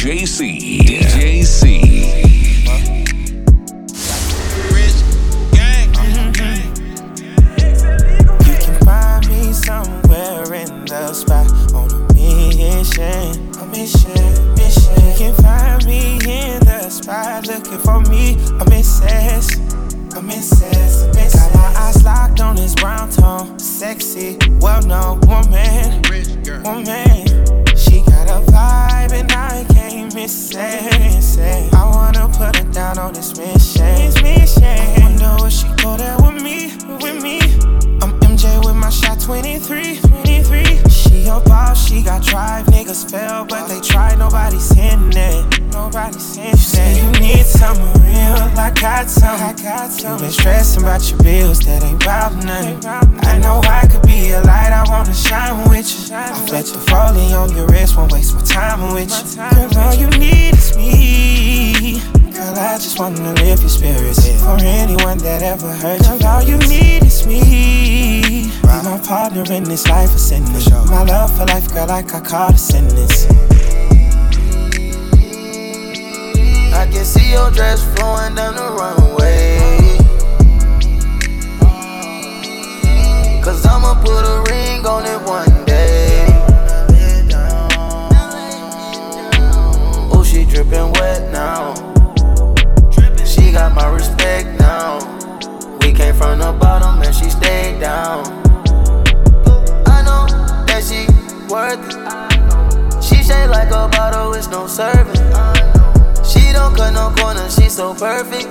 DJ C. DJ C. You can find me somewhere in the spot on a mission. A mission, mission. You can find me in the spot looking for me. A missus. A missus. A missus. Got my eyes locked on this brown tone. Sexy, well known woman. Woman. She got a vibe and I can't miss it. I wanna put her down on this mission. I wonder will she go there with me? With me? I'm MJ with my shot 23. 23. She a boss, she got drive. Niggas fail, but they try. Nobody's in it. Nobody's in it. You say you need something real. I got some. I got some. You been stressing about your bills, that ain't about nothing. I know I could be a light, I wanna shine with you. I'll flex the foley on your wrist, won't waste my time with you. Girl, all you need is me. Girl, I just wanna lift your spirits For anyone that ever hurt you Girl, all you need is me Be my partner in this life of sentence My love for life, girl, like I call it sentence I can see your dress flowing down the runway. Cause I'ma put a ring on it one day. Oh, she dripping wet now. She got my respect now. We came from the bottom and she stayed down. That she worth it. She shaped like a bottle, it's no serving. She don't cut no corners, she so perfect.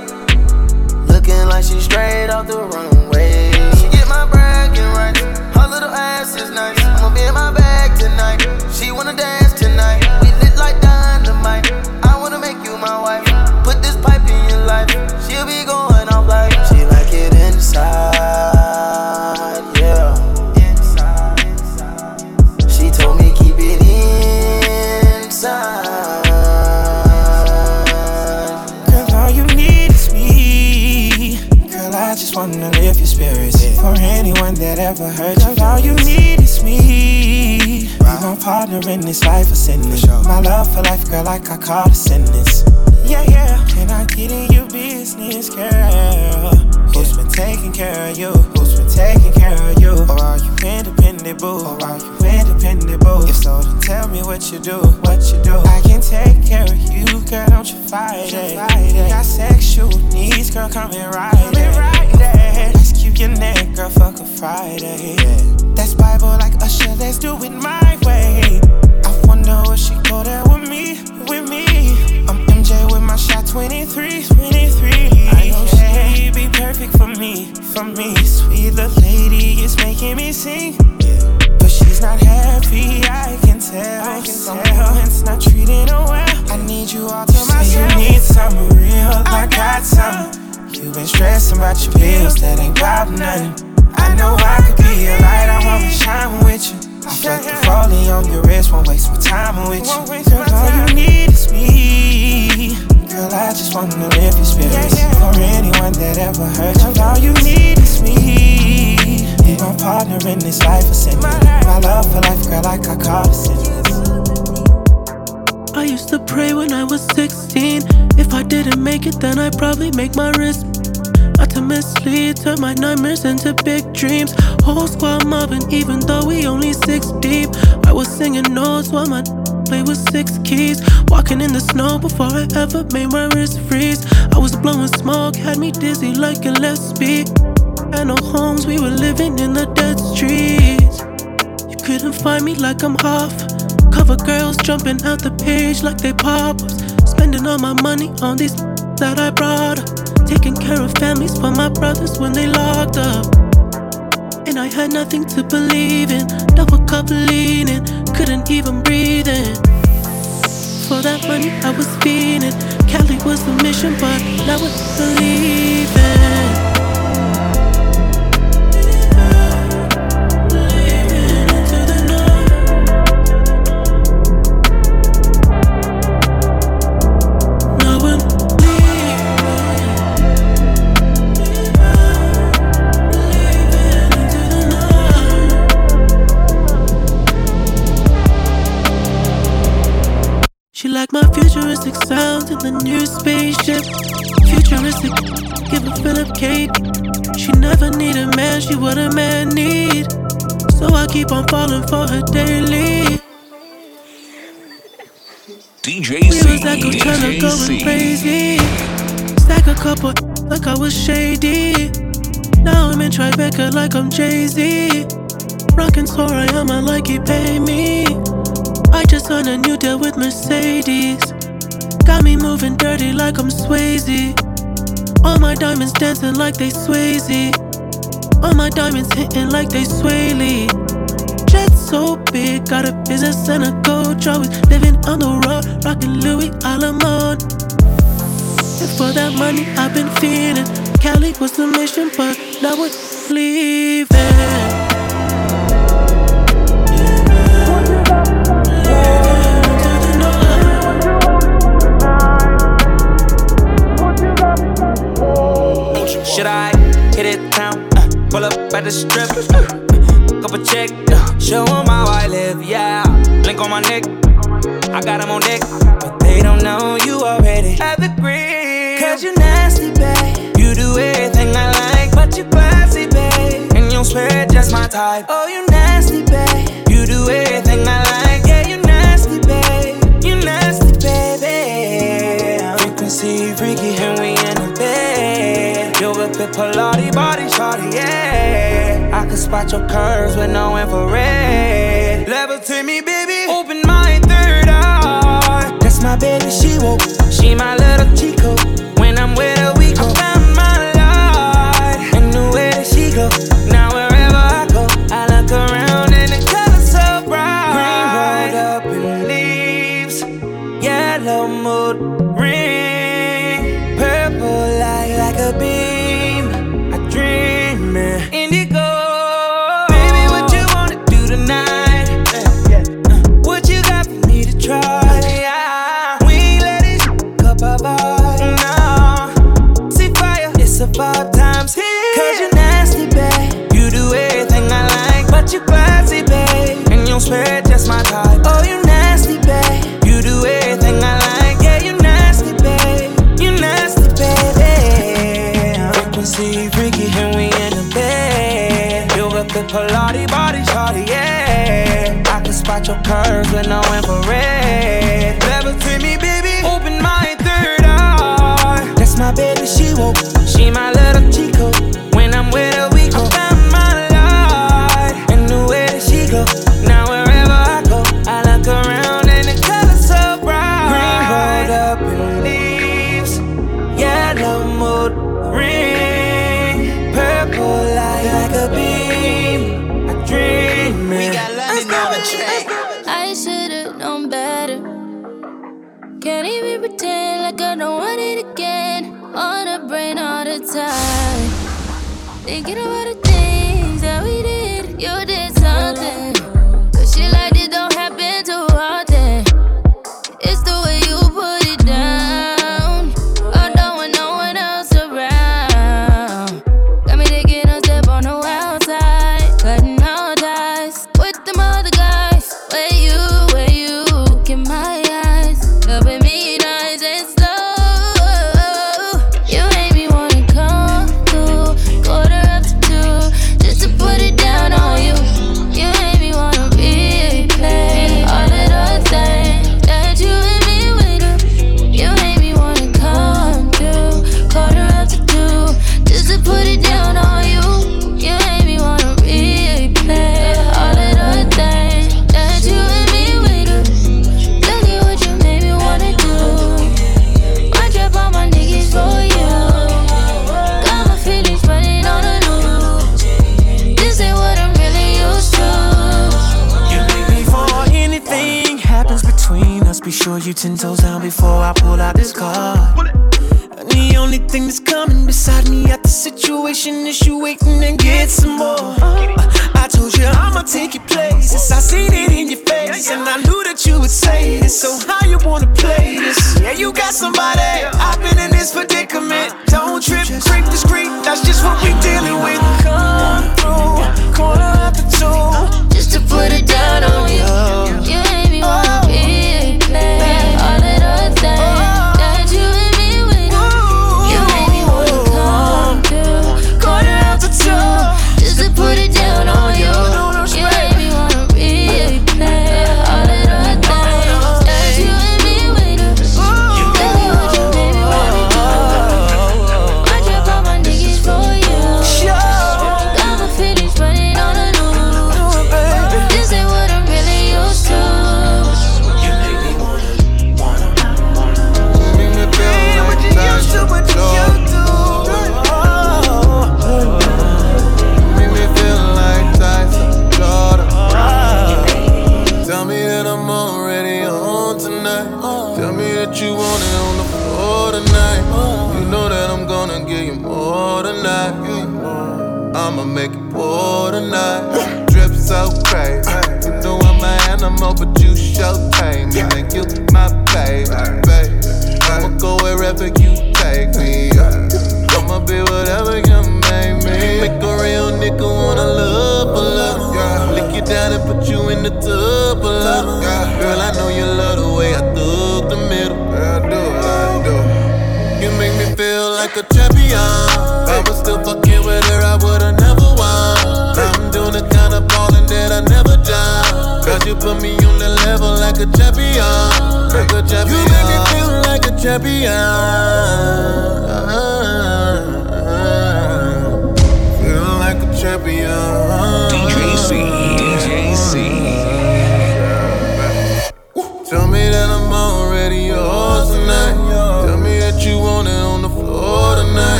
Looking like she straight off the runway. She get my bragging right. Her little ass is nice. I'ma be in my bag tonight. She wanna dance tonight. We lit like dynamite. I wanna make you my wife. Put this pipe in your life. She'll be going off like she like it inside. That ever hurt you all you need is me Be my partner in this life of sentence My love for life, girl, like I call it sentence Yeah, yeah, can I get in your business, girl? Who's been taking care of you? Who's been taking care of you? Or are you independent, boo? Or are you independent, boo? If so, then tell me what you do, what you do. I can take care of you, girl, don't you fight it. Got sexual needs, girl, come and ride it. Let's keep your neck, girl, fuck a Friday. That's Bible like Usher, let's do it my way. I wonder will she go there with me, with me? I'm MJ with my shot 23, 23. I know she be perfect for me, for me. Sweet little lady is making me sing. But she's not happy, I can tell. I can tell. It's not treating her well. I need you all to myself. You need something real, I got some. You been stressing about your bills, that ain't about nothing. I know I could be a light, I wanna shine with you. I flex the foley on your wrist, won't waste my time with you. Girl, all you need is me. Girl, I just wanna lift your spirits For anyone that ever hurt you Girl, all you need is me Be my partner in this life of sin My love for life, girl, like I call it I used to pray when I was 16. If I didn't make it, then I'd probably make my wrist. Not to turn my nightmares into big dreams. Whole squad mobbing, even though we only six deep. I was singing notes while my play with six keys. Walking in the snow before I ever made my wrist freeze. I was blowing smoke, had me dizzy like a Gillespie. Had no homes, we were living in the dead streets. You couldn't find me like I'm off. Cover girls jumping out the page like they pop ups. Spending all my money on these that I brought up. Taking care of families for my brothers when they locked up. And I had nothing to believe in. Double cup leaning, couldn't even breathe in. For that money I was feeding. Cali was the mission, but now I believe my futuristic sounds in the new spaceship. Futuristic, give a Philip cake. She never need a man, she what a man need. So I keep on falling for her daily. DJ We was like I'm tryna DJ go crazy. Stack a couple like I was shady. Now I'm in Tribeca like I'm Jay Z. Rockin' Sora, I'ma like he pay me. I just signed a new deal with Mercedes. Got me moving dirty like I'm Swayze. All my diamonds dancing like they Swayze. All my diamonds hitting like they Swae Lee. Jet so big, got a business and a coach. Always living on the road, rocking Louis Alamon. And for that money, I've been feeling. Cali was the mission, but now we're leaving. Should I hit it town? Uh, pull up at the strip. Uh, couple check. Uh, show 'em how I live, yeah. Blink on my neck. I got got 'em on deck. But they don't know you already have the green. Cause you nasty, babe. You do everything I like, but you classy, babe. And you swear just my type. Oh, you nasty, babe. You do everything I like, bed. You whip it, Pilates, body shawty, yeah. I can spot your curves with no infrared. Levitate me, baby. Open my third eye. That's my baby, she woke. She my little chico. When I'm with her, we go. I found my light. And the way that she go. Now wherever I go, I look around and the colors so bright. Green rolled up in leaves. Yellow mood ring. Purple light like a beam. With no infrared.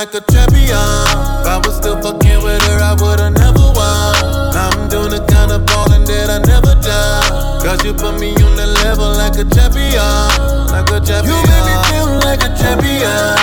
Like a champion. If I was still fucking with her, I would've never won. I'm doing the kind of ballin' that I never done. Cause you put me on the level like a champion. Like a champion. You make me feel like a champion.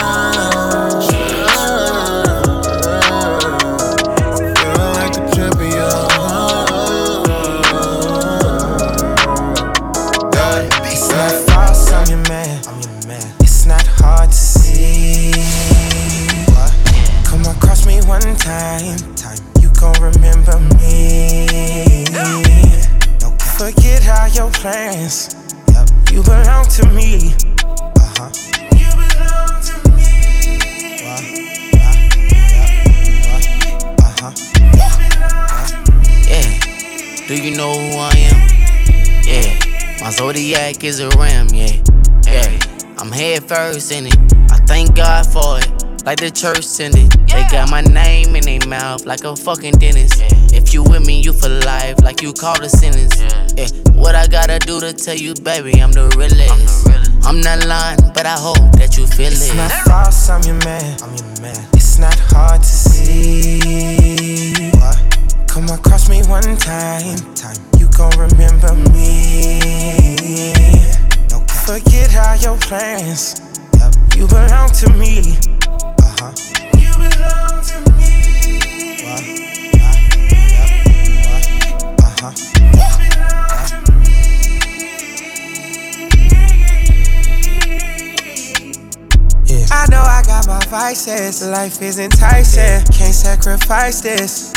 Zodiac is a ram, yeah. Yeah. I'm head first in it. I thank God for it. Like the church send it. They got my name in their mouth like a fucking dentist. If you with me, you for life, like you called a sentence. Yeah. What I gotta do to tell you, baby, I'm the realest. I'm not lying, but I hope that you feel It's it. not false, I'm your man. I'm your man. It's not hard to see. Come across me one time, time. Gon' remember me. Forget all your plans. You belong to me. Uh-huh. You belong to me. Uh-huh. You belong to Yeah. I know I got my vices. Life is enticing. Can't sacrifice this.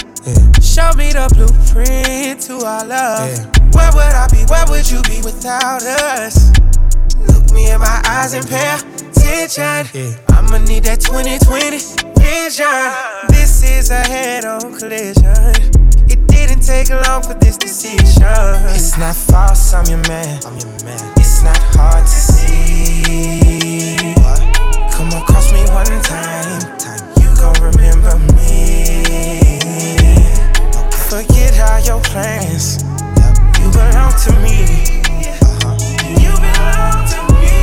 Show me the blueprint to our love. Where would I be? Where would you be without us? Look me in my eyes and pay attention. I'ma need that 2020 vision. This is a head-on collision. It didn't take long for this decision. It's not false, I'm your man. I'm your man. It's not hard to see. All your plans. You belong to me. You belong to me.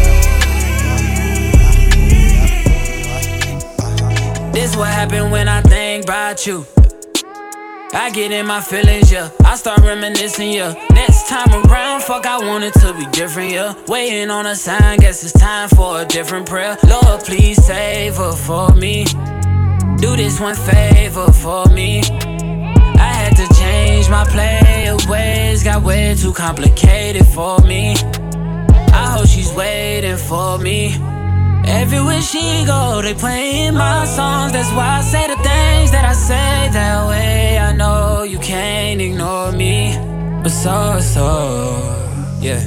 This is what happened when I think about you. I get in my feelings, yeah. I start reminiscing, yeah. Next time around, fuck, I want it to be different, yeah. Waiting on a sign, guess it's time for a different prayer. Lord, please save her for me. Do this one favor for me. Change my play of ways, got way too complicated for me. I hope she's waiting for me. Everywhere she go, they playing my songs. That's why I say the things that I say that way. I know you can't ignore me, but so so yeah.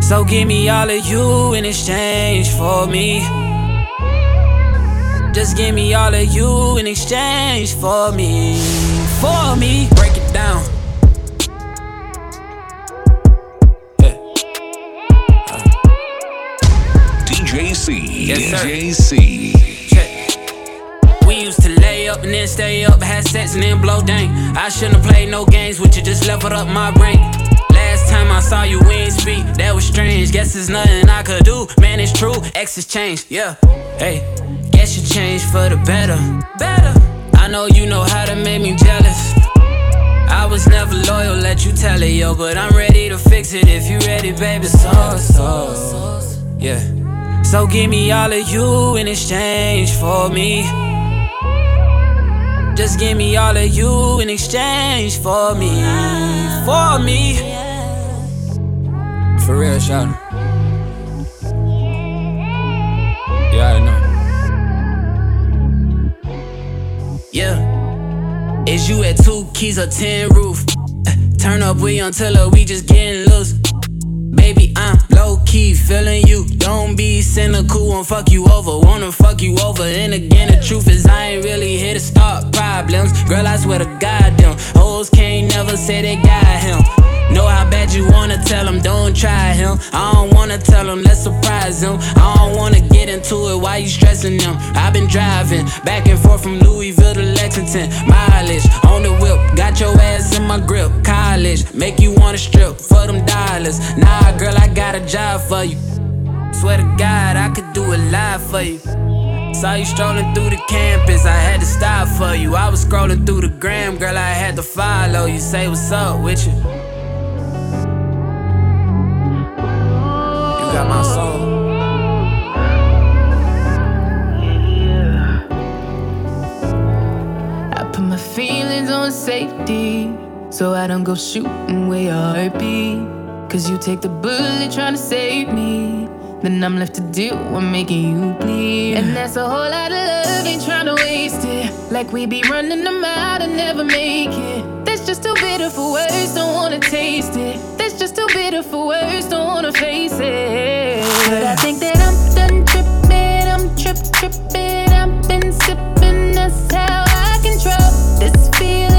So give me all of you in exchange for me. Just give me all of you in exchange for me, for me. Break it down. DJ C. Yes, sir. DJ C. Check. We used to lay up and then stay up, had sex and then blow dang. I shouldn't have played no games with you, just leveled up my brain. Last time I saw you, we ain't speak. That was strange. Guess there's nothing I could do. Man, it's true. X has changed. Yeah. Hey, guess you changed for the better. Better. I know you know how to make me jealous. I was never loyal, let you tell it, yo. But I'm ready to fix it if you ready, baby. So, so, yeah. So give me all of you in exchange for me. Just give me all of you in exchange for me. For me. For real, shout Yeah, I know. Yeah. Is you at two keys or ten roof? Turn up, we until we just getting loose. Baby, I'm low key feeling you. Don't be cynical, won't fuck you over. Wanna fuck you over. And again, the truth is, I ain't really here to start problems. Girl, I swear to God, them hoes can't never say they got him. Know how bad you wanna tell him, don't try him. I don't wanna tell him, let's surprise him. I don't wanna get into it, why you stressing them? I've been driving back and forth from Louisville to Lexington. Mileage on the whip, got your ass in my grip. College, make you wanna strip for them dollars. Nah, girl, I got a job for you. Swear to God, I could do a live for you. Saw you strolling through the campus, I had to stop for you. I was scrolling through the gram, girl, I had to follow you. Say what's up with you. Safety so I don't go shooting where your heart be. Cause you take the bullet trying to save me. Then I'm left to deal with making you bleed. And that's a whole lot of love, ain't trying to waste it. Like we be running them out and never make it. That's just too bitter for words, don't wanna taste it. That's just too bitter for words, don't wanna face it. But I think that I'm done tripping, I'm trip tripping. I've been sipping, that's how I control this feeling.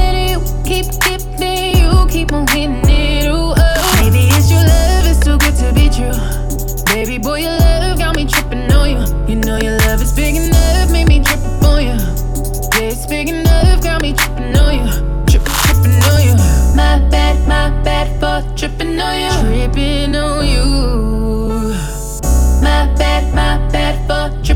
Baby boy, your love got me tripping on you. You know your love is big enough, made me trip on you. Yeah, it's big enough, got me tripping on you. Trip, tripping on you. My bad, my bad for tripping on you. Tripping on you. My bad, my bad for tripping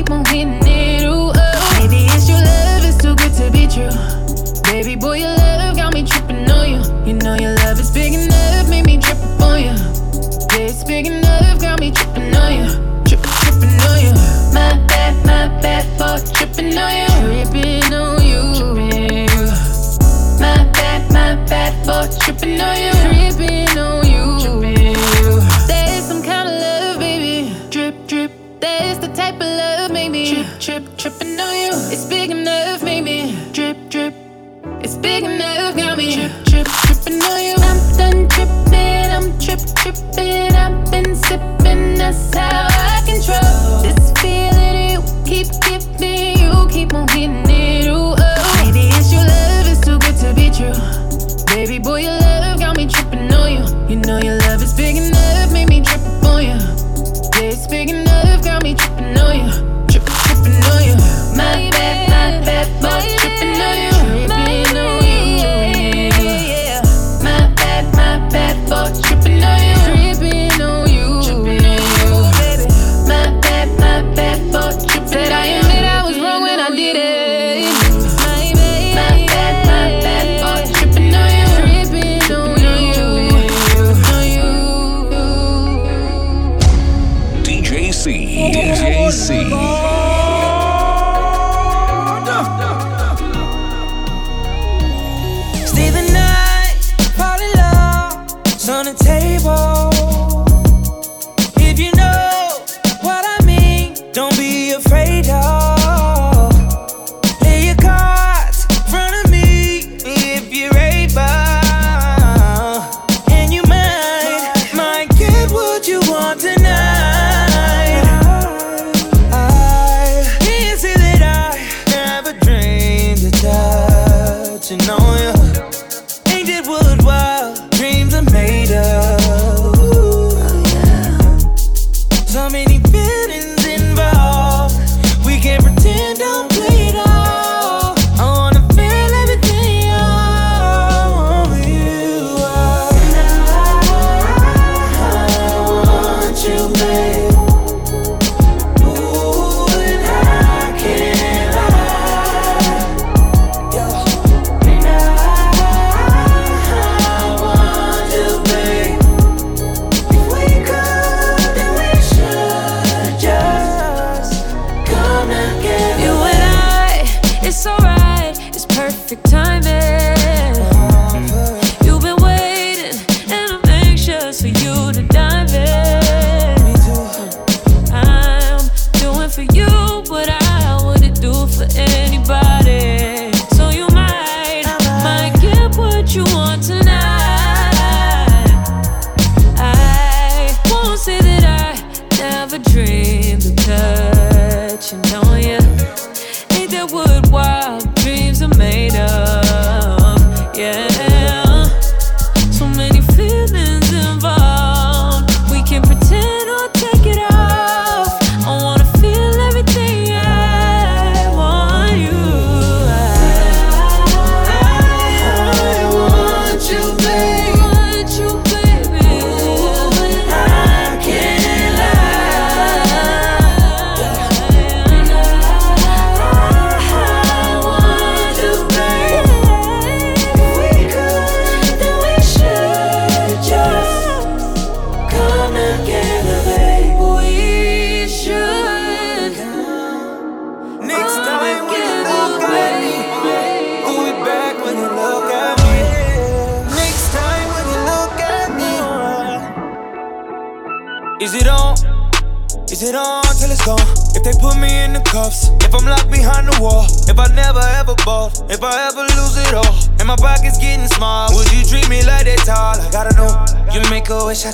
keep on hitting it. Ooh, oh. Maybe it's your love, it's too good to be true. Baby boy, your love got me tripping on you. You know your love is big enough, made me trip on you. Yeah, it's big enough, got me tripping on you. Trip, tripping on you. My bad, my bad for tripping on you. Tripping on you. My bad, my bad for tripping on you. Big enough, got me. Trip, trip, tripping on you. I'm done tripping, I'm trip, tripping.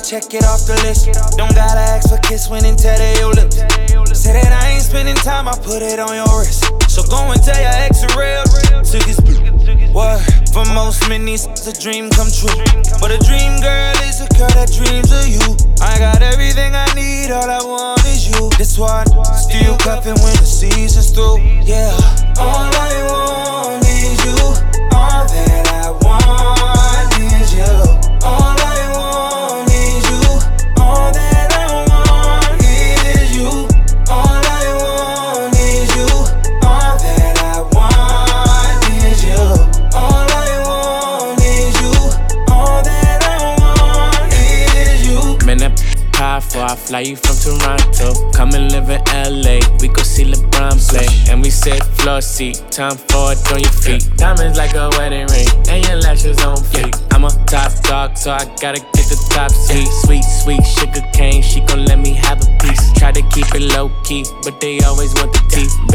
check it off the time for it on your feet. Diamonds like a wedding ring, and your lashes on fleek. I'm a top dog, so I gotta get the top seat. Sweet, sweet, sugar cane, she gon' let me have a piece. Try to keep it low key, but they always want the teeth.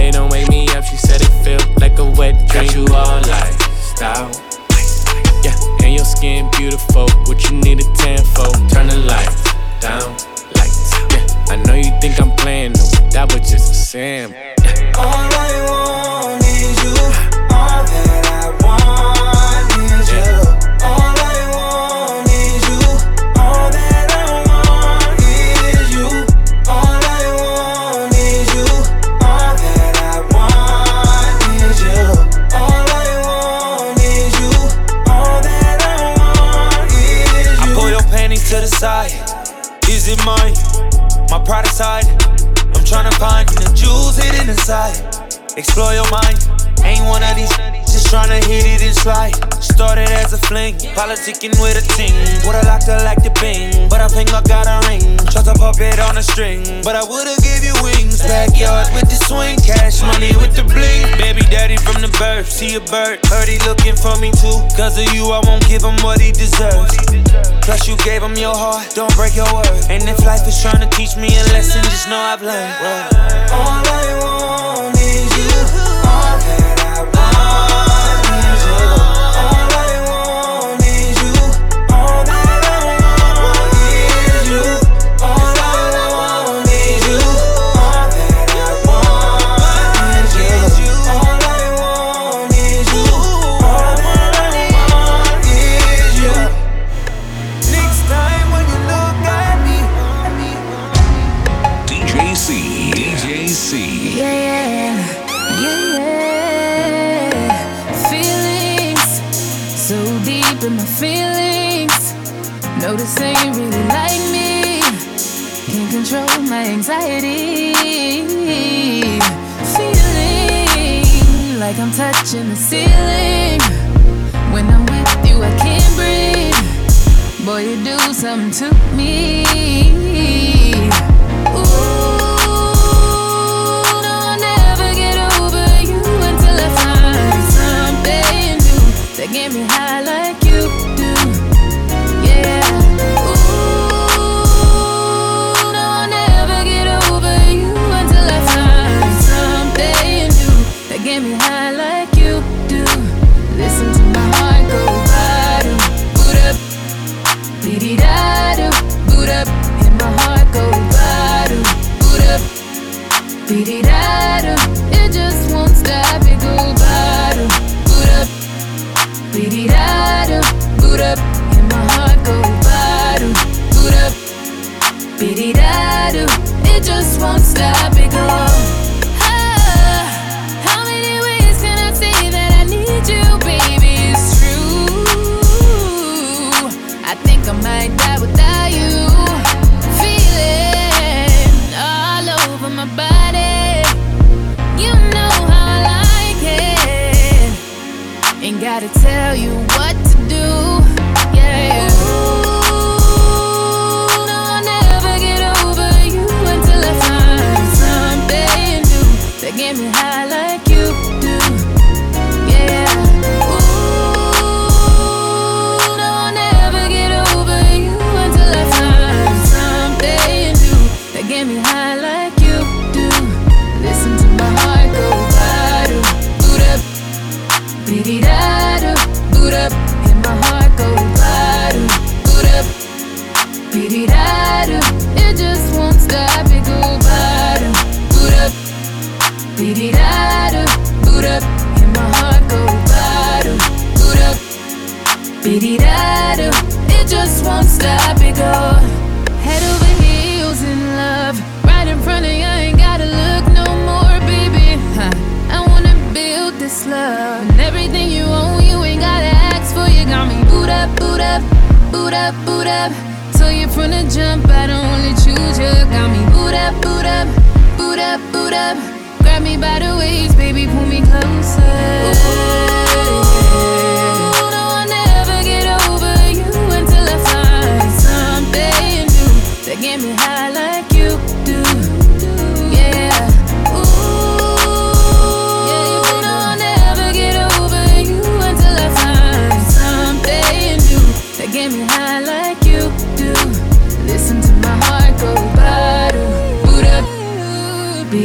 politicking with a ting. Would I like to like the bing, but I think I got a ring. Shot a puppet on a string, but I would've gave you wings. Backyard with the swing, cash money with the bling. Baby daddy from the birth, see a bird. Heard he looking for me too. Cause of you, I won't give him what he deserves. Plus, you gave him your heart, don't break your word. And if life is trying to teach me a lesson, just know I've learned. Well, all I want is you, all that I want. feeling. When I'm with you, I can't breathe. Boy, you do something to me.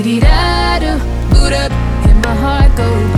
dee it da do. Up, do.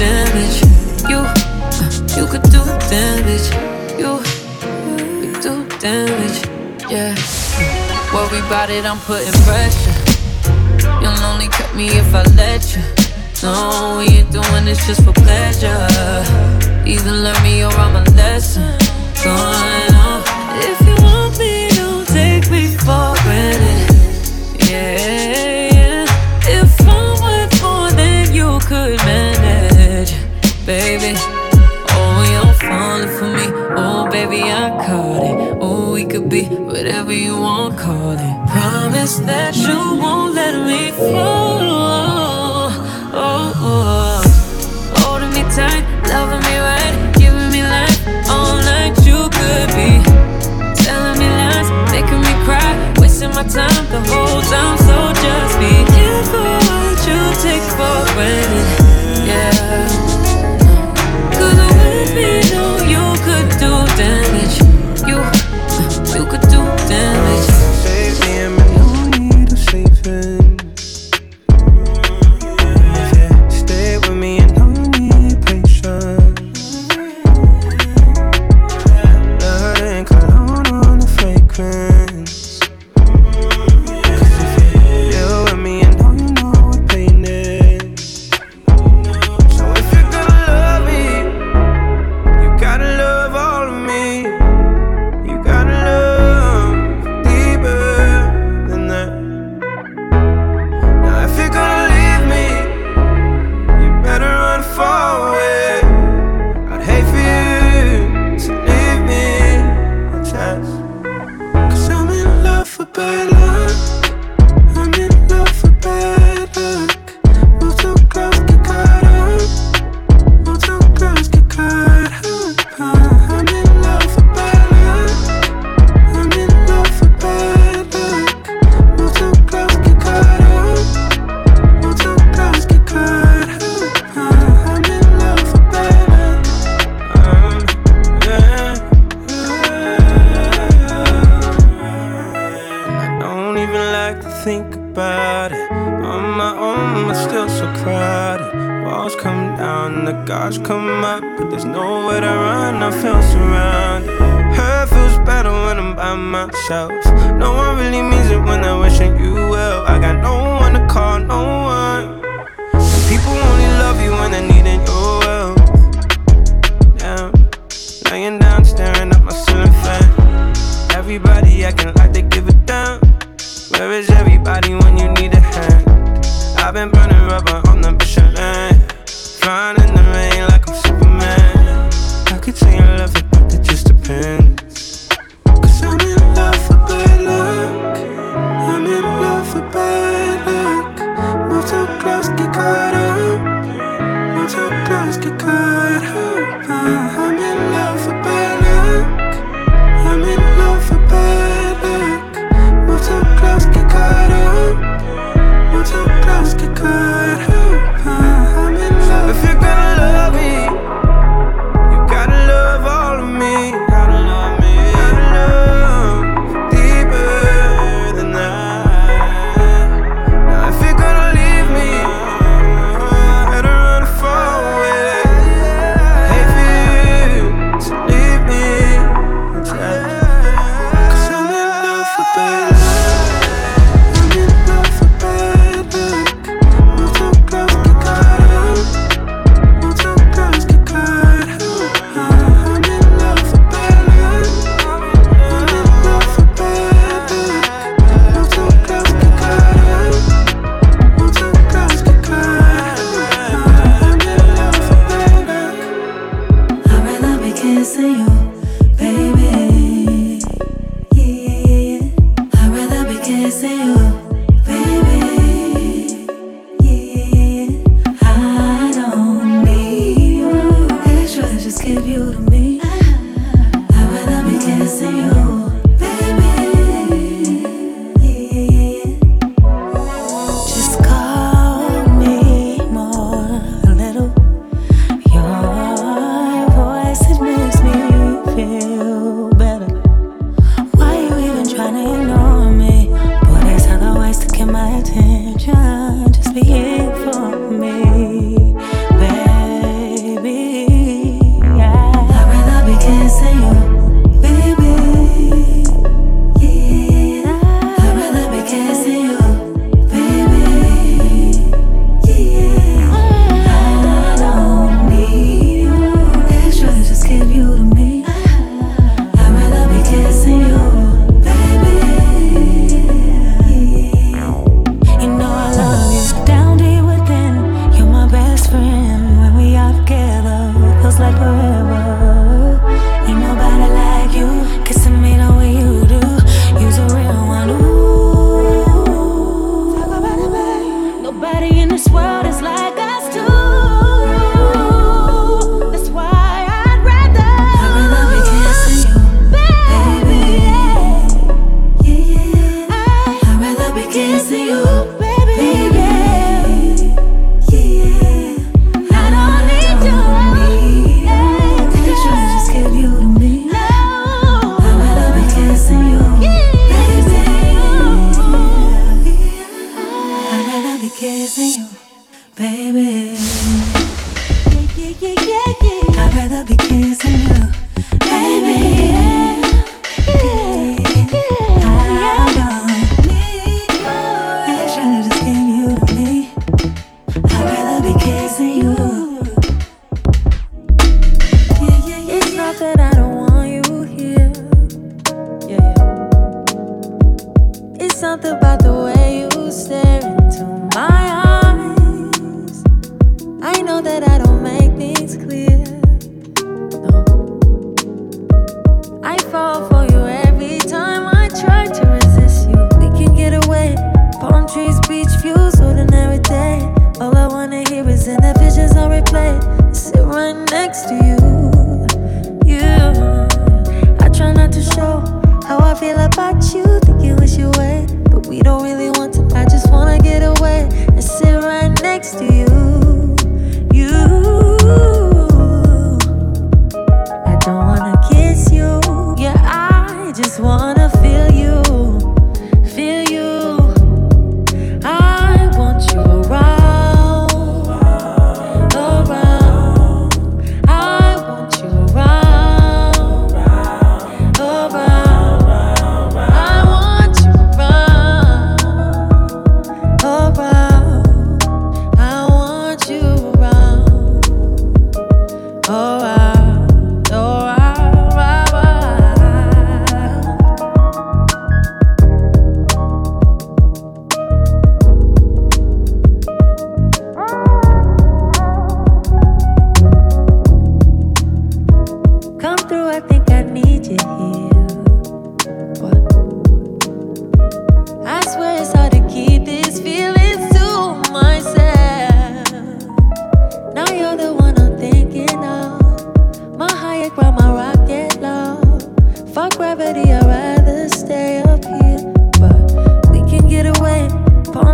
damage. You, uh, you could do damage. You, you do damage. Yeah. Worry about it, I'm putting pressure. You'll only cut me if I let you. No, we ain't doing this just for pleasure. Either learn me or I'm a lesson. Going on. If you want me, don't take me for granted. Yeah. we won't call it. Promise that you won't let me fall. Oh, oh, oh. Holding me tight, loving me right, giving me life all night. You could be telling me lies, making me cry, wasting my time the whole time. So just be careful what you take for granted.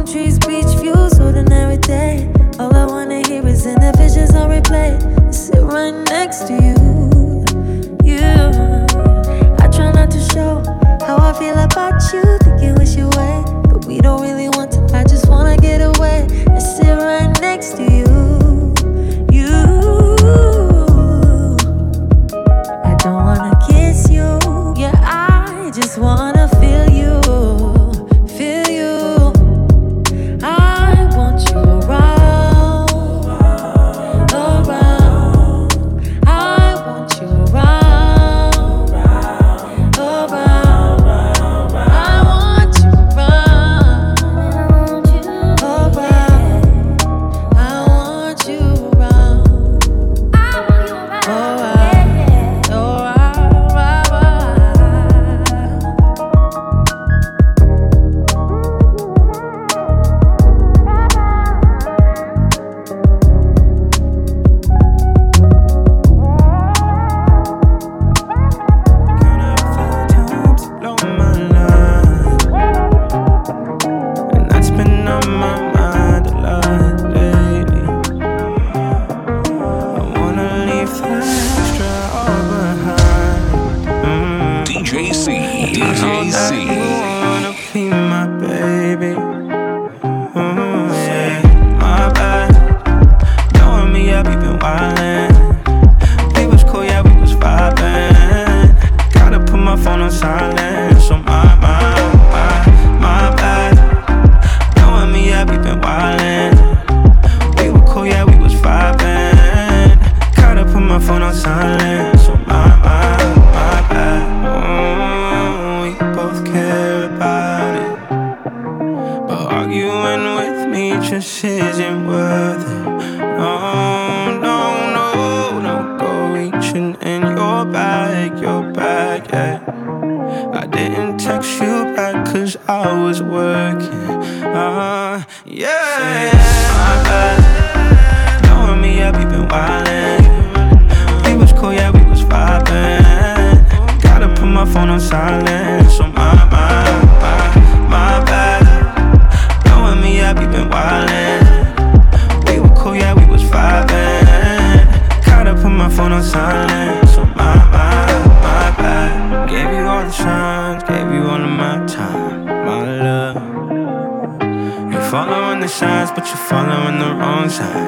trees, beach views, ordinary day. All I wanna hear is in the visions on replay. Sit right next to you. but you're following the wrong side.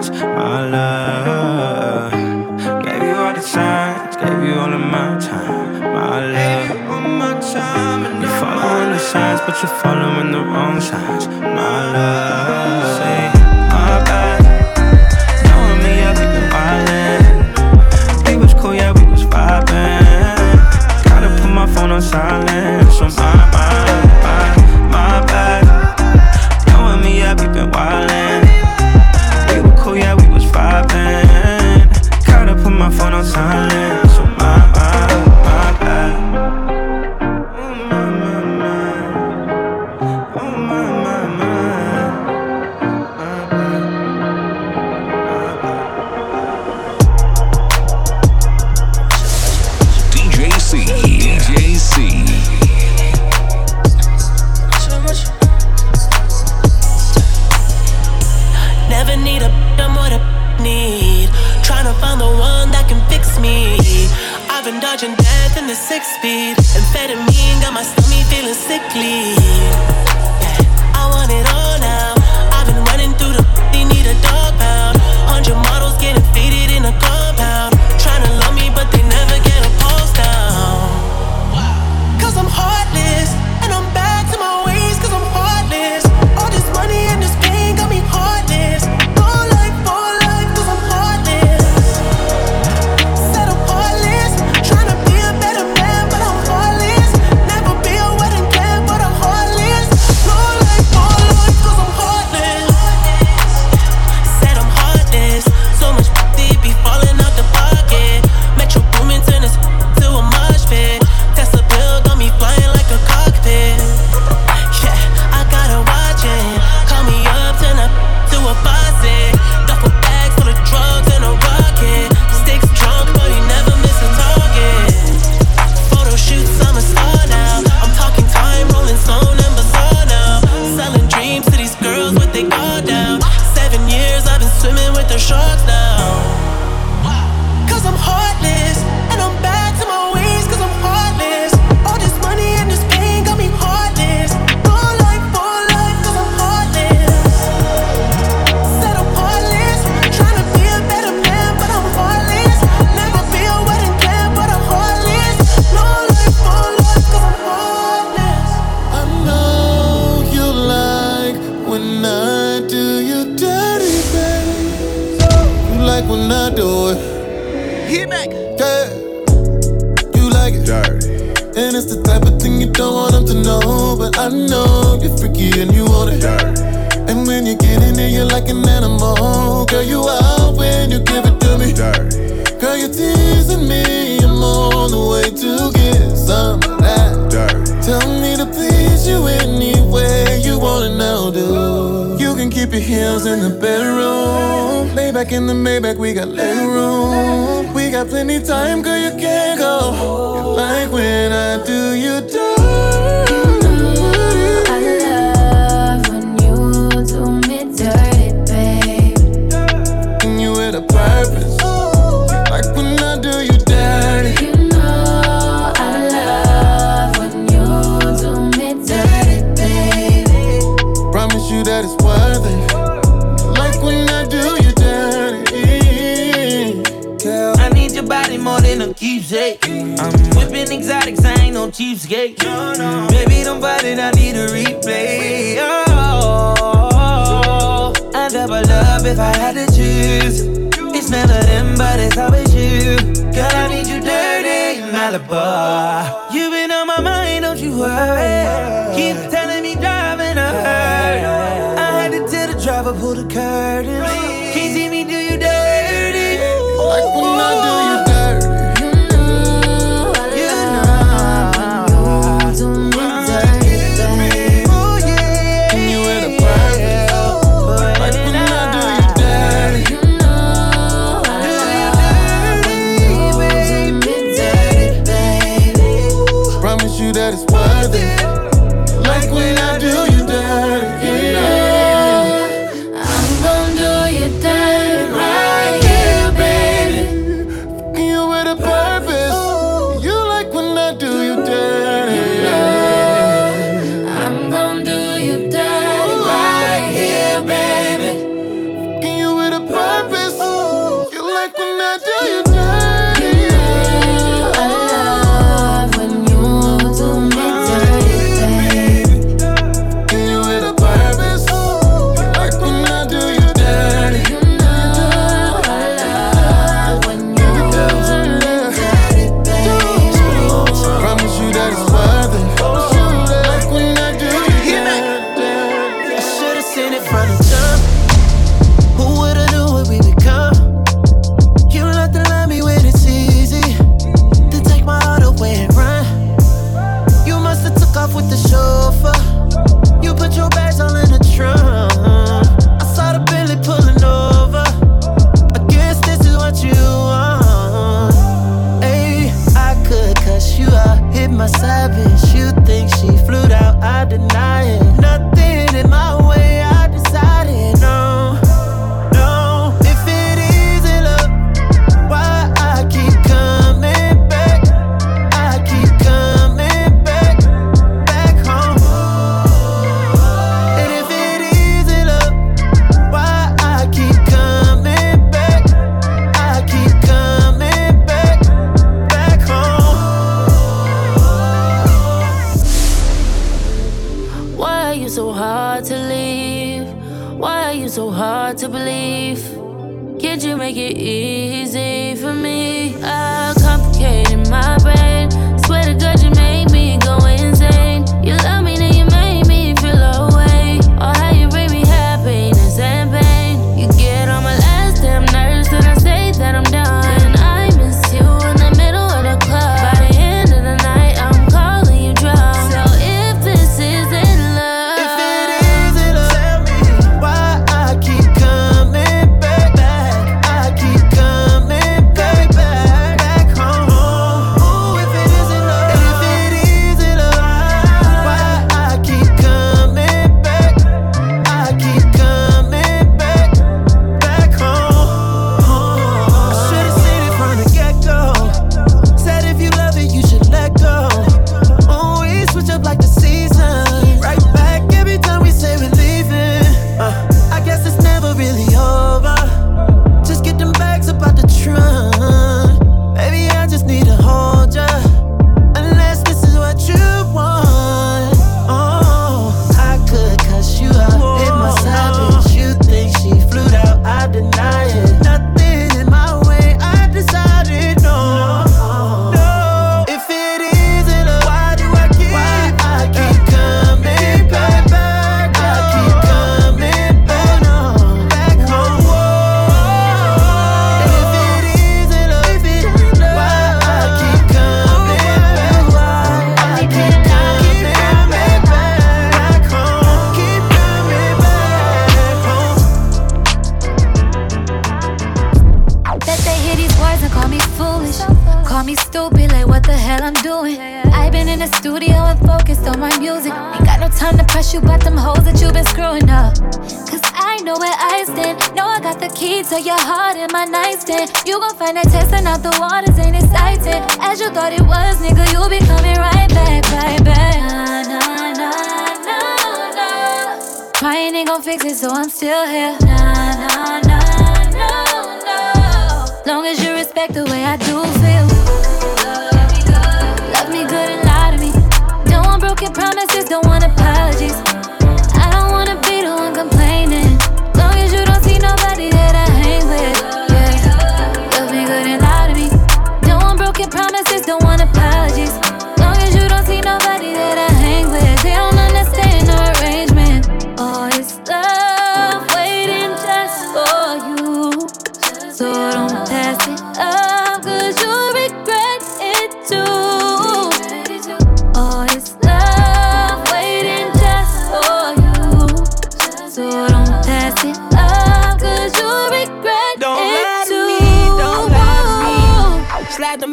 you that it's worth it. Like when I do you dirty, yeah.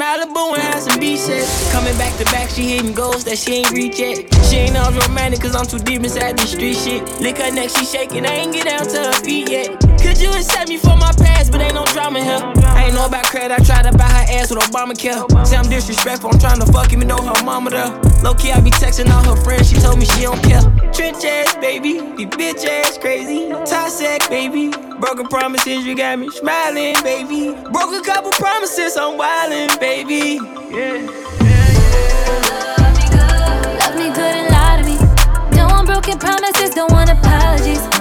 Malibu and some beaches. Coming back to back, she hitting goals that she ain't reach yet. She ain't all romantic, cause I'm too deep inside this street shit. Lick her neck, she shaking, I ain't get down to her feet yet. Could you accept me for my past, but ain't no drama here. I ain't know about credit, I tried to buy her ass with Obamacare. Say I'm disrespectful, I'm trying to fuck even though her mama there. Low key, I be texting all her friends, she told me she don't care. Trench ass, baby, the bitch ass crazy. Tossack, baby, broken promises, you got me smiling, baby. Broke a couple promises, I'm wildin', baby. Yeah. Broken promises, don't want apologies.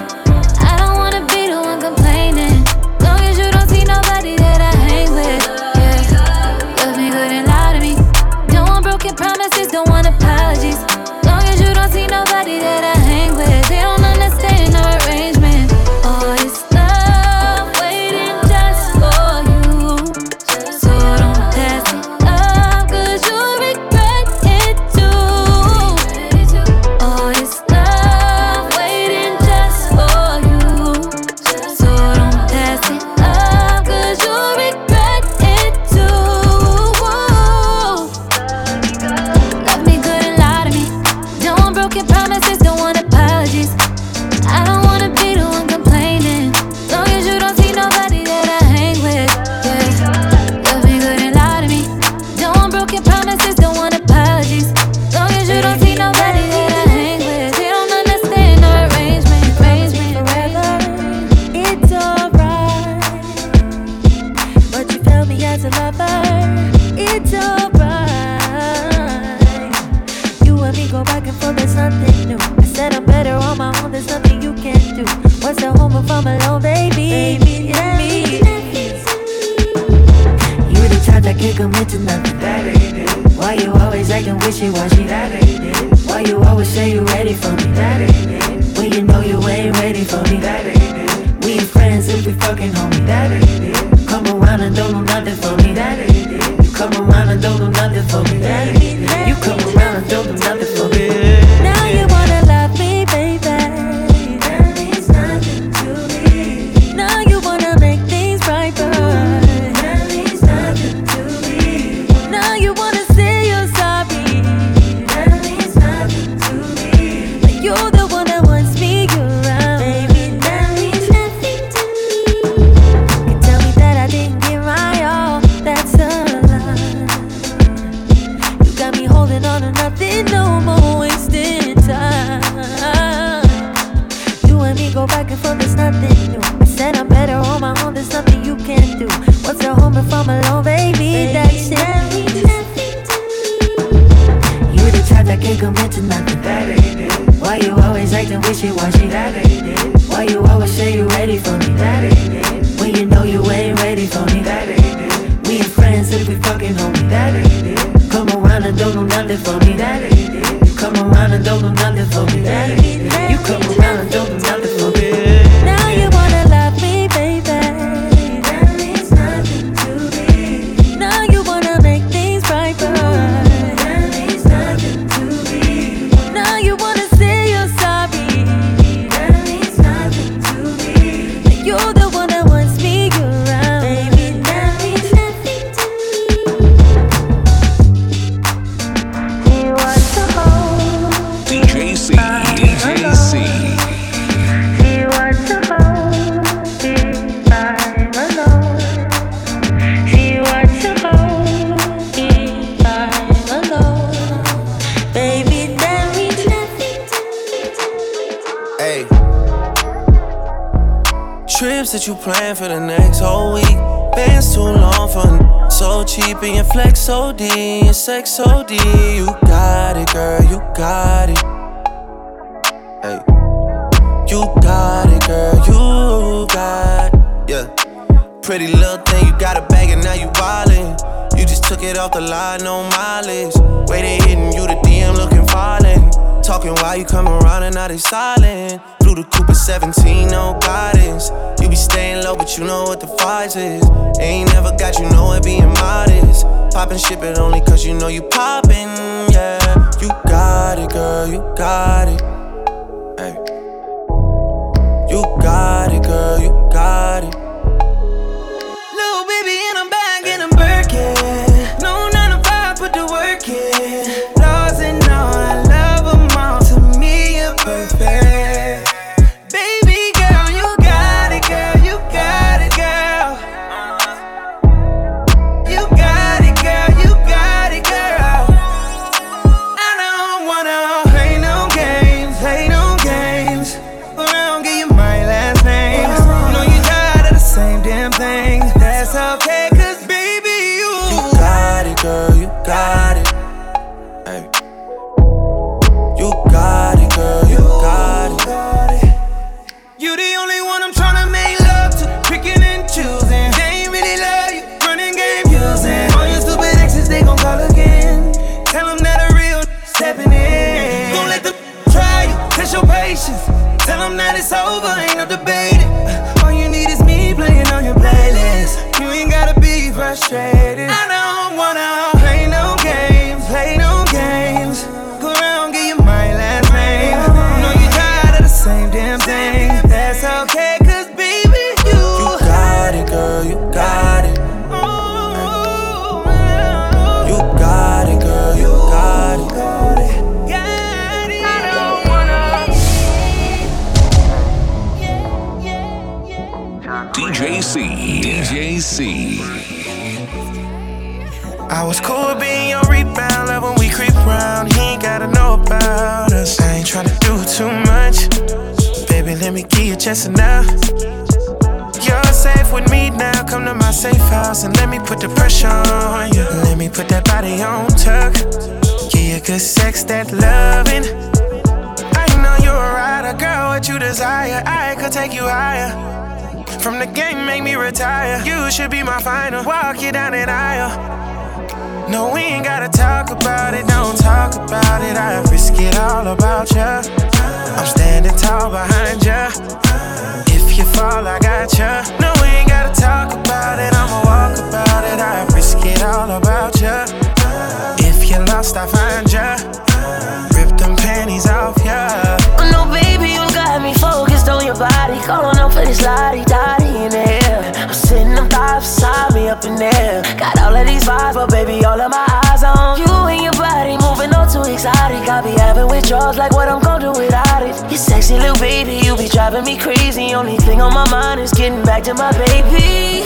Withdrawals like what I'm gonna do without it. You sexy little baby, you be driving me crazy. Only thing on my mind is getting back to my baby.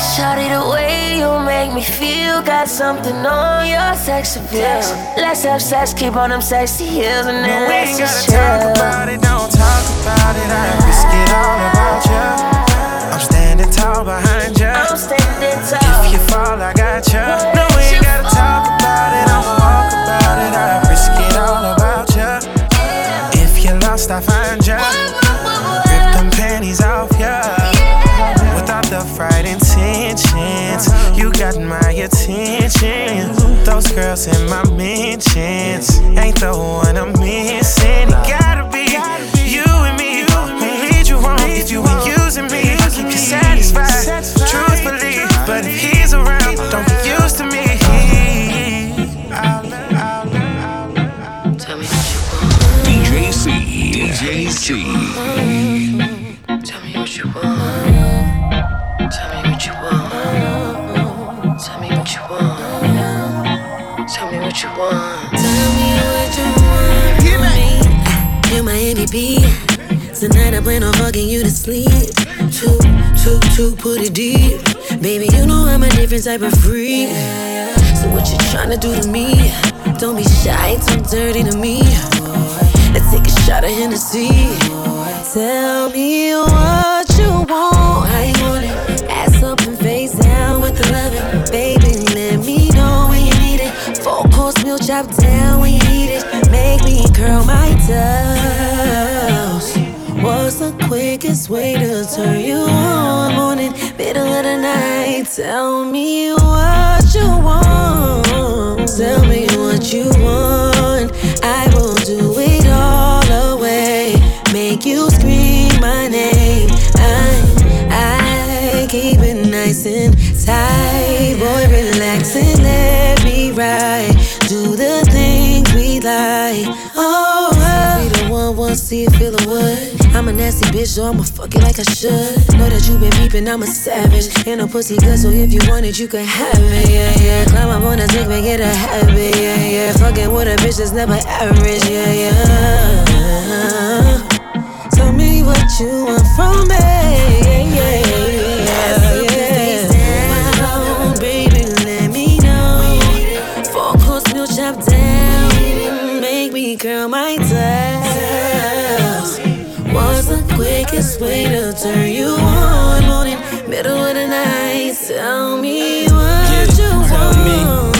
Shawty, the way you make me feel, got something on your sex appeal. Let's have sex, keep on them sexy heels, and then No, we let's ain't gotta chill. talk about it, don't talk about it. I risk it all about ya. I'm standing tall behind ya. I'm standing tall. If you fall, I got ya. No, attention. Those girls in my mentions ain't the one I'm missing. It gotta be you and me. Who lead you on if you ain't using me? Keep you satisfied, truthfully. But if he's around, don't get used to me. DJ C. DJ C. Tell me what you want from me. You're my MVP. Tonight I plan on fucking you to sleep. Two, two, two, put it deep. Baby, you know I'm a different type of freak. So what you tryna do to me? Don't be shy, too dirty to me. Let's take a shot of Hennessy. Tell me what you want. You want it? Ass up and face down with the loving. Four course meal chop down when you need it. Make me curl my toes. What's the quickest way to turn you on? Morning, middle of the night. Tell me what you want. Tell me what you want. I will do it all away. Make you scream my name. I, I keep it nice and tight. Boy, relax and let me ride. Like. Oh, oh. be the one, one, see you feel the wood. I'm a nasty bitch, so I'ma fuck it like I should. Know that you been peeping, I'm a savage. Ain't a pussy good, so if you want it, you can have it. Yeah, yeah. Climb up on a dick, make it a habit. Yeah, yeah. Fucking with a bitch that's never average. Yeah, yeah. Tell me what you want from me. Yeah, yeah, quickest way to turn you on? Morning, middle of the night. Tell me what you Tell me want.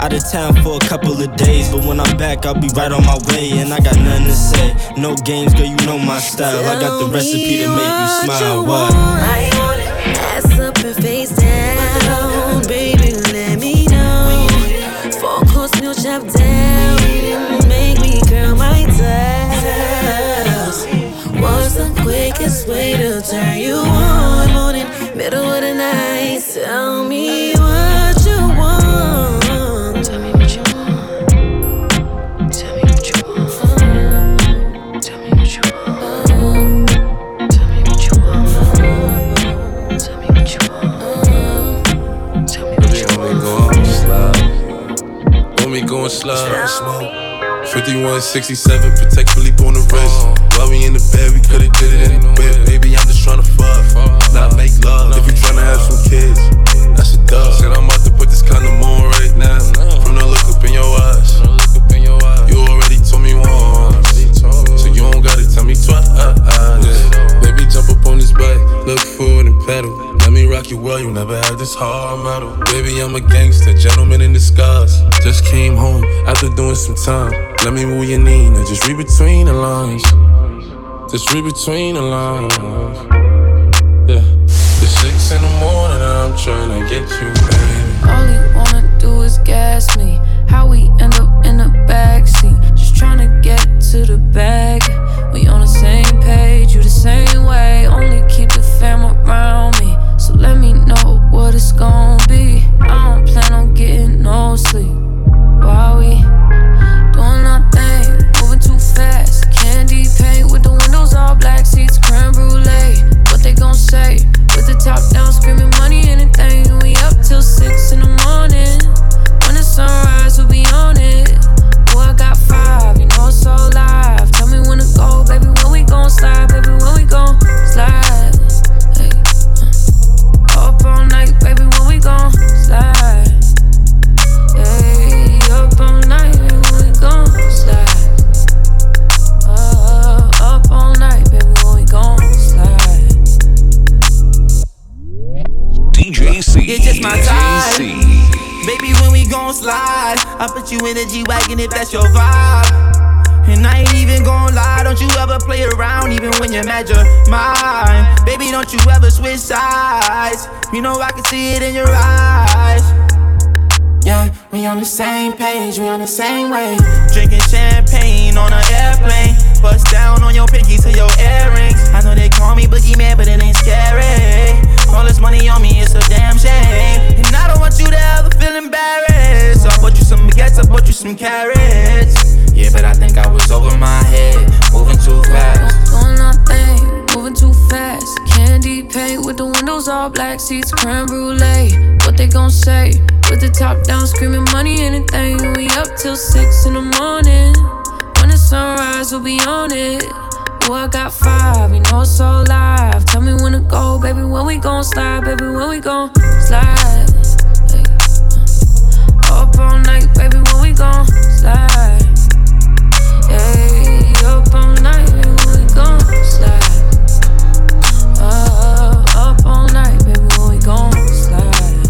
Out of town for a couple of days, but when I'm back, I'll be right on my way. And I got nothing to say. No games, girl, you know my style. I got the recipe to make you smile. What? I want it. Ass up and face down. Baby, let me know. Four course meal chop down. Make me curl my toes. What's the quickest way to turn you on? Morning, middle of the night. Tell me slide, smoke. 5167, Patek Philippe on the wrist. While we in the bed, we could've did it in the whip. Baby, I'm just tryna fuck, not make love. If you tryna have some kids, that's a dub. Said I'm about to put this kinda moon right now. From the look up in your eyes. You already told me once. So you don't gotta tell me twice. Yeah. Baby, jump up on this bike. Look forward and pedal. You well, you never had this hard metal. Baby, I'm a gangster, gentleman in disguise. Just came home after doing some time. Let me move your knee, now just read between the lines. Just read between the lines. Yeah. It's six in the morning, I'm trying to get you, baby. All he wanna do is gas me. How we end up in the backseat. Just trying to get to the bag. Same we on the same wave. Drinking champagne on an airplane. Bust down on your pinky to your earrings. I know they call me boogeyman, but it ain't scary. All this money on me, it's a damn shame. And I don't want you to ever feel embarrassed. So I bought you some baguettes, I bought you some carats. Yeah, but I think I was over my head, moving too fast. Doing our thing, moving too fast. Candy paint with the windows all black, seats creme brulee. What they gon' say? With the top down, screaming money, anything. We gon' slide. Uh. Up all night, baby. When we gon' slide. Hey, up all night, baby. When we gon' slide. Uh, up all night, baby. When we gon' slide.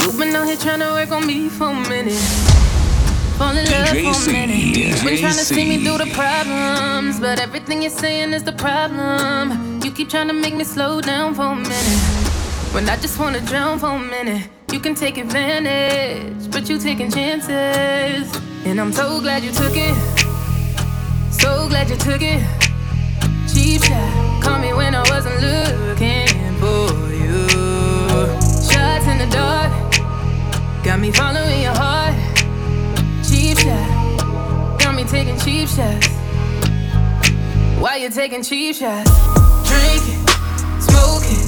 You've been out here trying to work on me for a minute. Fall in love DJ for a minute. You've been trying to see me through the problems, but everything you're saying is the problem. You keep trying to make me slow down for a minute. When I just wanna drown for a minute. You can take advantage, but you taking chances. And I'm so glad you took it. So glad you took it. Cheap shot, call me when I wasn't looking for you. Shots in the dark, got me following your heart. Cheap shot, got me taking cheap shots. Why you taking cheap shots? Drinking, smoking,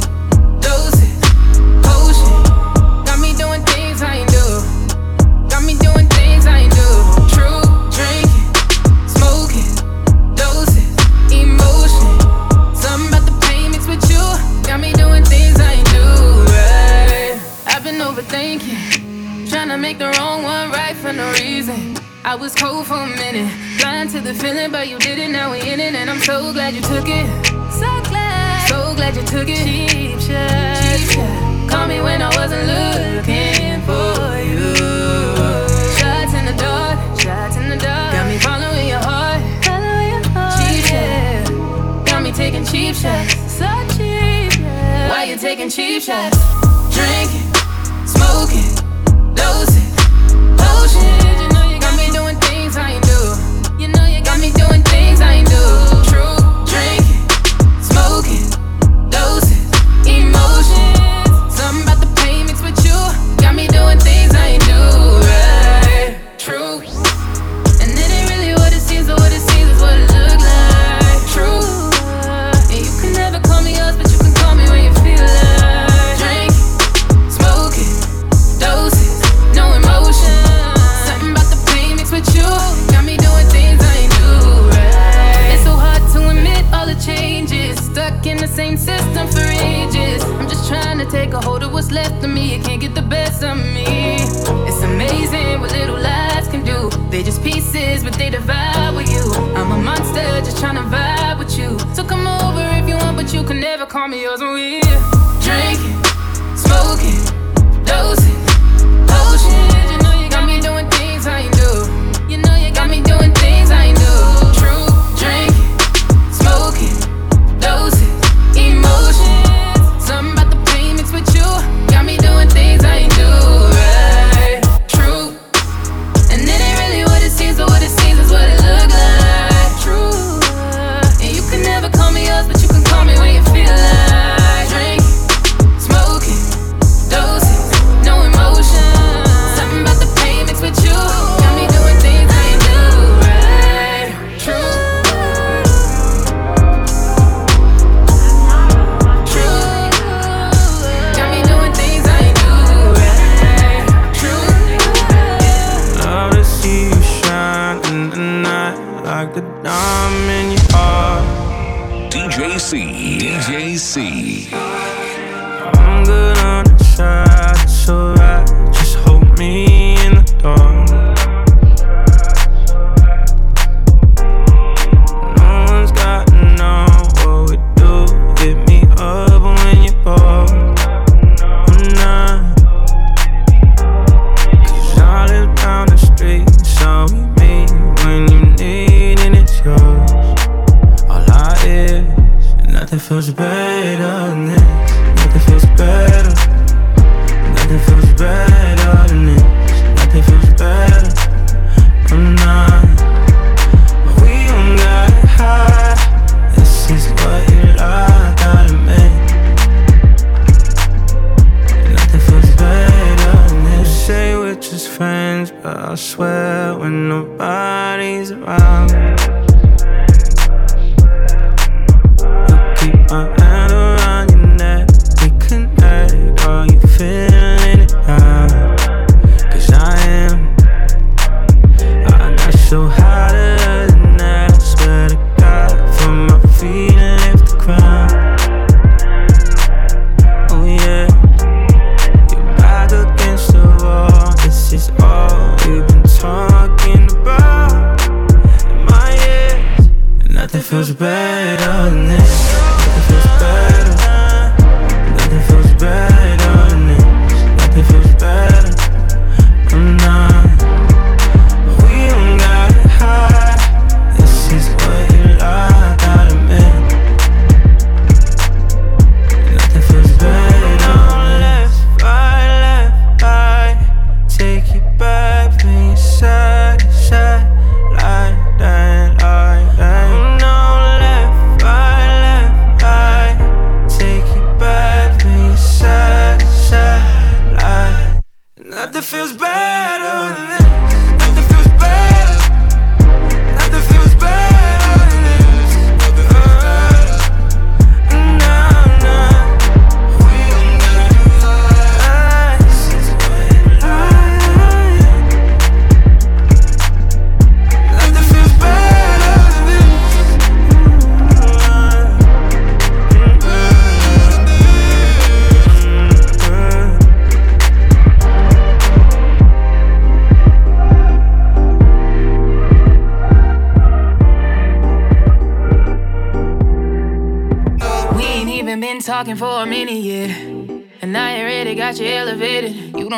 overthinking. Trying to make the wrong one right for no reason. I was cold for a minute. Blind to the feeling, but you did it. Now we in it, and I'm so glad you took it. So glad. So glad you took it. Cheap shot. Cheap shot. Call me when I wasn't looking for you. Shots in the dark. Shots in the dark. Got me following your heart. Following your heart. Cheap shot. Got me taking cheap shots. So cheap. Yeah. Why you taking cheap shots? Smoking, of me. It's amazing what little lies can do. They just pieces, but they divide with you. I'm a monster, just trying to vibe with you. So come over if you want, but you can never call me yours when we drink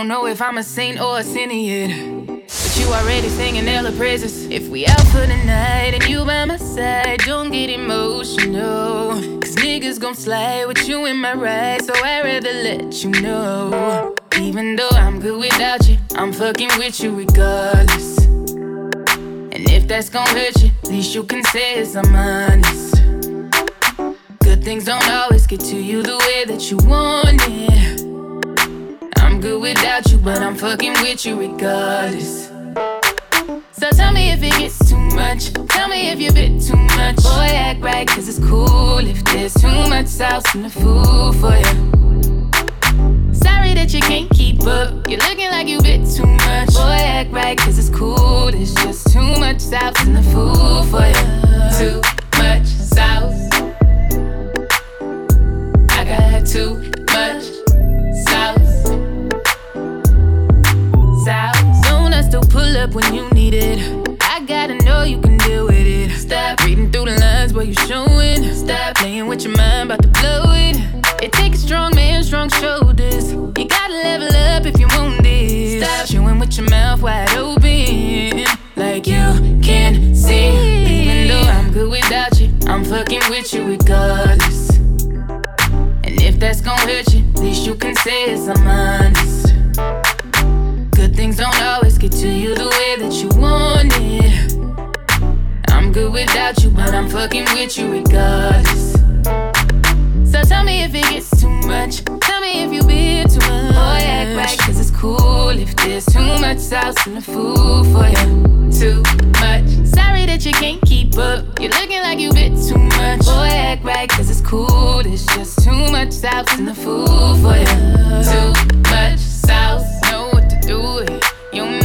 don't know if I'm a saint or a sinner yet. But you already singing all the praises. If we out for the night and you by my side, don't get emotional. Cause niggas gon' slide with you in my ride, so I'd rather let you know. Even though I'm good without you, I'm fucking with you regardless. And if that's gon' hurt you, at least you can say it's on. Say it's I'm honest. Good things don't always get to you the way that you want it. I'm good without you, but I'm fucking with you regardless. So tell me if it gets too much. Tell me if you be too much. Boy, act right, cause if there's too much sauce in the food for you. Too much. Sorry that you can't keep up. You're looking like you bit too much. Boy, act right, cause it's cool. There's just too much sauce in the food for you. Too much sauce. Know what to do with. You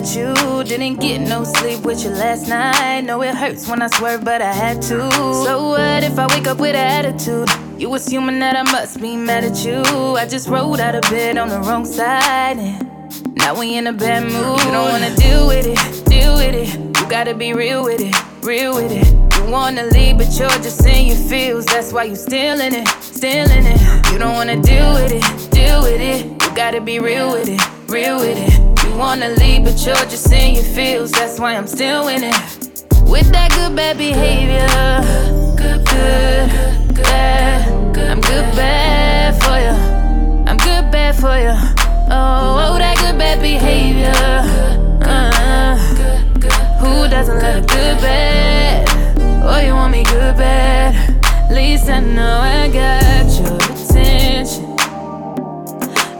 must be mad at you. Didn't get no sleep with you last night. Know it hurts when I swerve, but I had to. So what if I wake up with attitude? You assuming that I must be mad at you. I just rolled out of bed on the wrong side. And now we in a bad mood. You don't wanna deal with it, deal with it. You gotta be real with it, real with it. You wanna leave, but you're just in your feels. That's why you still in it, still in it. You don't wanna deal with it, deal with it. You gotta be real with it, real with it. Wanna leave, but you're just in your feels. That's why I'm still in it. With that good bad behavior, good, good, good, bad. I'm good bad for you. I'm good bad for you. Oh, oh, that good bad behavior. Uh, who doesn't love a good bad? Oh, you want me good bad? At least I know I got your attention.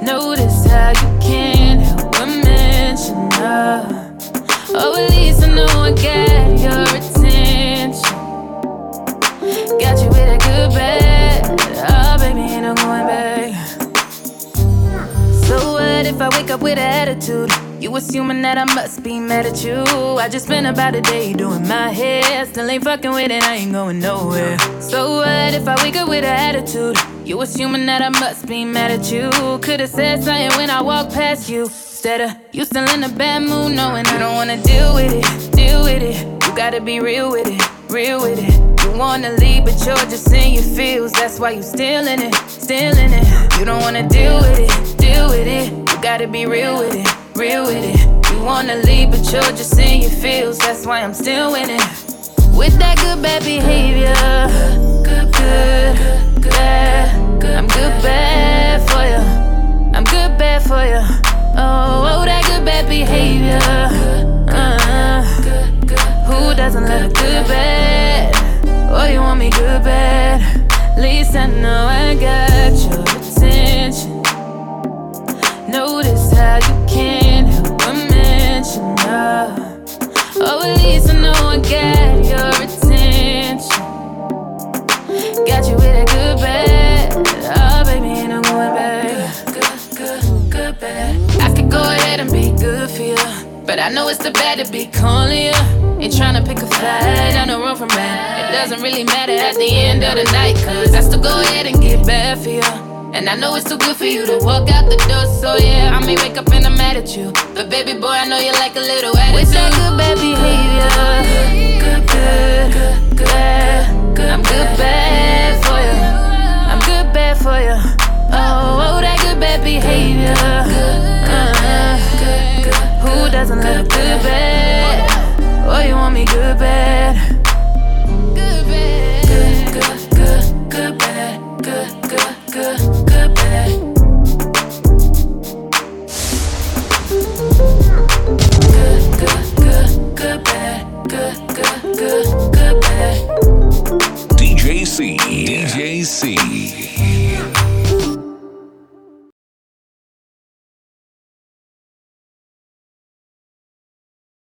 Notice how you but Oh, at least I know I got your attention. Got you with a good bad. Oh, baby, ain't no going back. So what if I wake up with an attitude? You assuming that I must be mad at you. I just spent about a day doing my hair. Still ain't fucking with it, I ain't going nowhere. So what if I wake up with an attitude? You assuming that I must be mad at you. Could've said something when I walked past you. Instead of you still in a bad mood, knowing I don't wanna deal with it, deal with it. You gotta be real with it, real with it. You wanna leave, but you're just in your feels. That's why you still in it, still in it. You don't wanna deal with it, deal with it. You gotta be real with it, real with it. You wanna leave, but you're just in your feels. That's why I'm still in it. With that good bad behavior, good, good, bad. I'm good bad for you. I'm good bad for you. Oh, oh, that good bad behavior. Uh, who doesn't love a good bad? Oh, you want me good bad? At least I know I got your attention. Notice how you can't help mention her. Oh, at least I know I got your attention. Got you with a good bad. Oh, But I know it's too bad to be calling you. Ain't tryna pick a fight, I know run from bad. It doesn't really matter at the end of the night, cause I still go ahead and get bad for you. And I know it's too good for you to walk out the door, so yeah, I may wake up and I'm mad at you. But baby boy, I know you like a little attitude. With that good bad behavior, good, good, good, bad. I'm good bad for you. I'm good bad for you. Oh, oh, that good bad behavior. Uh, doesn't good look good, bad. Oh, you want me good, bad. Good, bad. Good, good, good, good, bad. Good, good, good, good, bad. Good, good, good, good, bad. Good, good, good, good, bad. DJC. DJC.